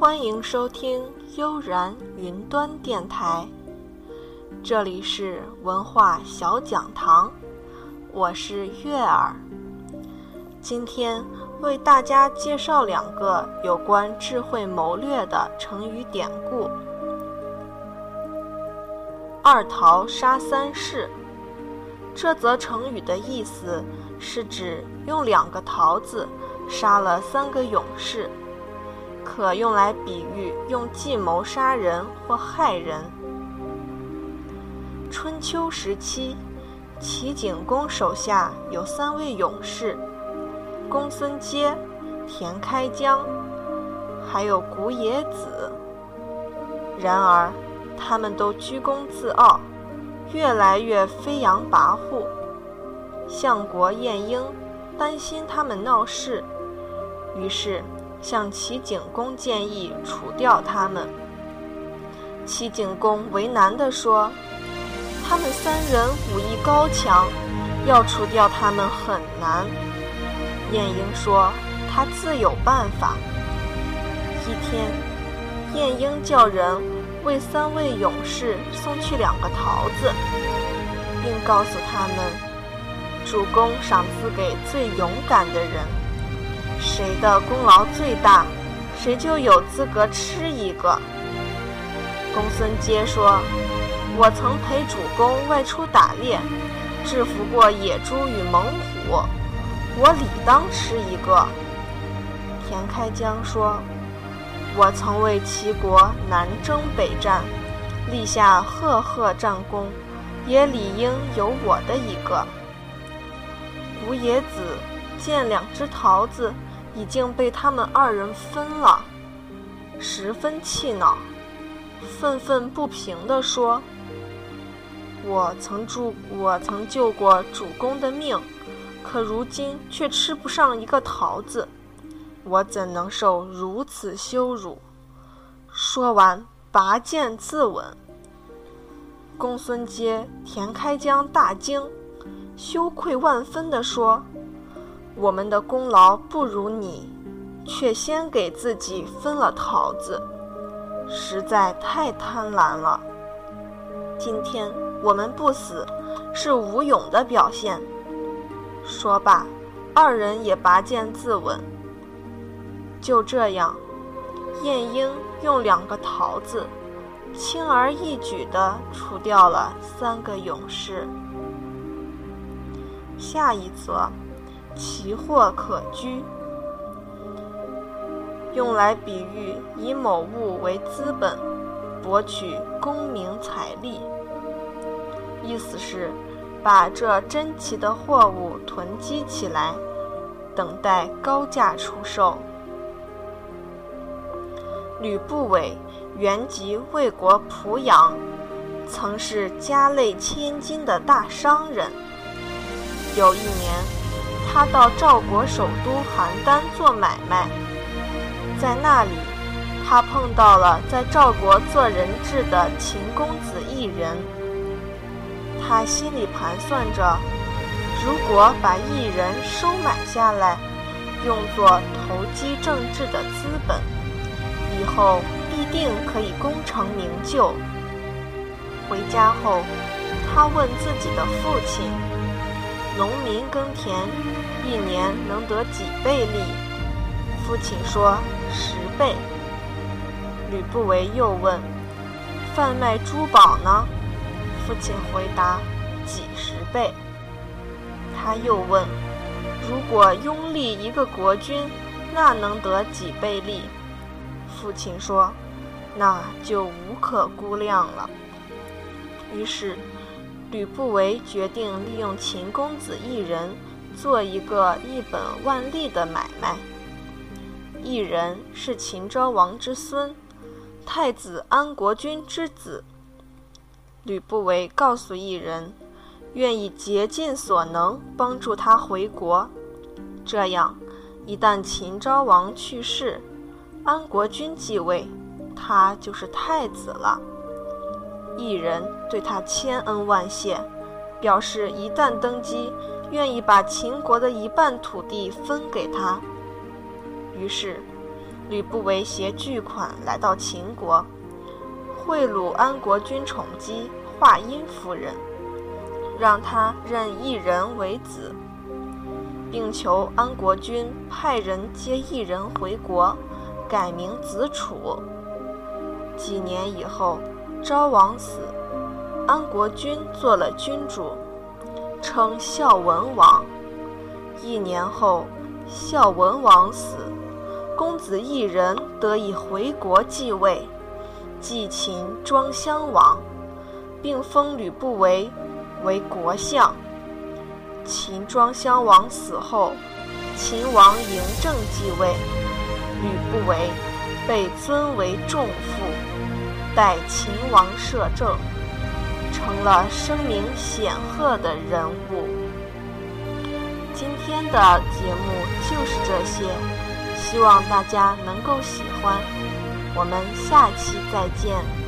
欢迎收听悠然云端电台，这里是文化小讲堂，我是月儿。今天为大家介绍两个有关智慧谋略的成语典故：“二桃杀三士”。这则成语的意思是指用两个桃子杀了三个勇士。可用来比喻用计谋杀人或害人。春秋时期，齐景公手下有三位勇士：公孙接、田开疆，还有古冶子。然而，他们都居功自傲，越来越飞扬跋扈。相国晏婴担心他们闹事，于是。向齐景公建议除掉他们。齐景公为难地说：“他们三人武艺高强，要除掉他们很难。”晏婴说：“他自有办法。”一天，晏婴叫人为三位勇士送去两个桃子，并告诉他们：“主公赏赐给最勇敢的人。”谁的功劳最大，谁就有资格吃一个。公孙接说：“我曾陪主公外出打猎，制服过野猪与猛虎，我理当吃一个。”田开疆说：“我曾为齐国南征北战，立下赫赫战功，也理应有我的一个。”古冶子见两只桃子。已经被他们二人分了，十分气恼，愤愤不平地说：“我曾助，我曾救过主公的命，可如今却吃不上一个桃子，我怎能受如此羞辱？”说完，拔剑自刎。公孙接、田开疆大惊，羞愧万分地说。我们的功劳不如你，却先给自己分了桃子，实在太贪婪了。今天我们不死，是无勇的表现。说罢，二人也拔剑自刎。就这样，晏婴用两个桃子，轻而易举地除掉了三个勇士。下一则。奇货可居，用来比喻以某物为资本，博取功名财利。意思是把这珍奇的货物囤积起来，等待高价出售。吕不韦原籍魏国濮阳，曾是家累千金的大商人。有一年。他到赵国首都邯郸做买卖，在那里，他碰到了在赵国做人质的秦公子一人。他心里盘算着，如果把一人收买下来，用作投机政治的资本，以后必定可以功成名就。回家后，他问自己的父亲。农民耕田，一年能得几倍利？父亲说十倍。吕不韦又问：贩卖珠宝呢？父亲回答几十倍。他又问：如果拥立一个国君，那能得几倍利？父亲说：那就无可估量了。于是。吕不韦决定利用秦公子一人做一个一本万利的买卖。一人是秦昭王之孙，太子安国君之子。吕不韦告诉一人，愿意竭尽所能帮助他回国，这样一旦秦昭王去世，安国君继位，他就是太子了。一人对他千恩万谢，表示一旦登基，愿意把秦国的一半土地分给他。于是，吕不韦携巨款来到秦国，贿赂安国君宠姬华阴夫人，让他认异人为子，并求安国君派人接异人回国，改名子楚。几年以后，昭王死，安国君做了君主，称孝文王。一年后，孝文王死，公子异人得以回国继位，继秦庄襄王，并封吕不韦为国相。秦庄襄王死后，秦王嬴政继位，吕不韦被尊为仲父，代秦王摄政，成了声名显赫的人物。今天的节目就是这些，希望大家能够喜欢。我们下期再见。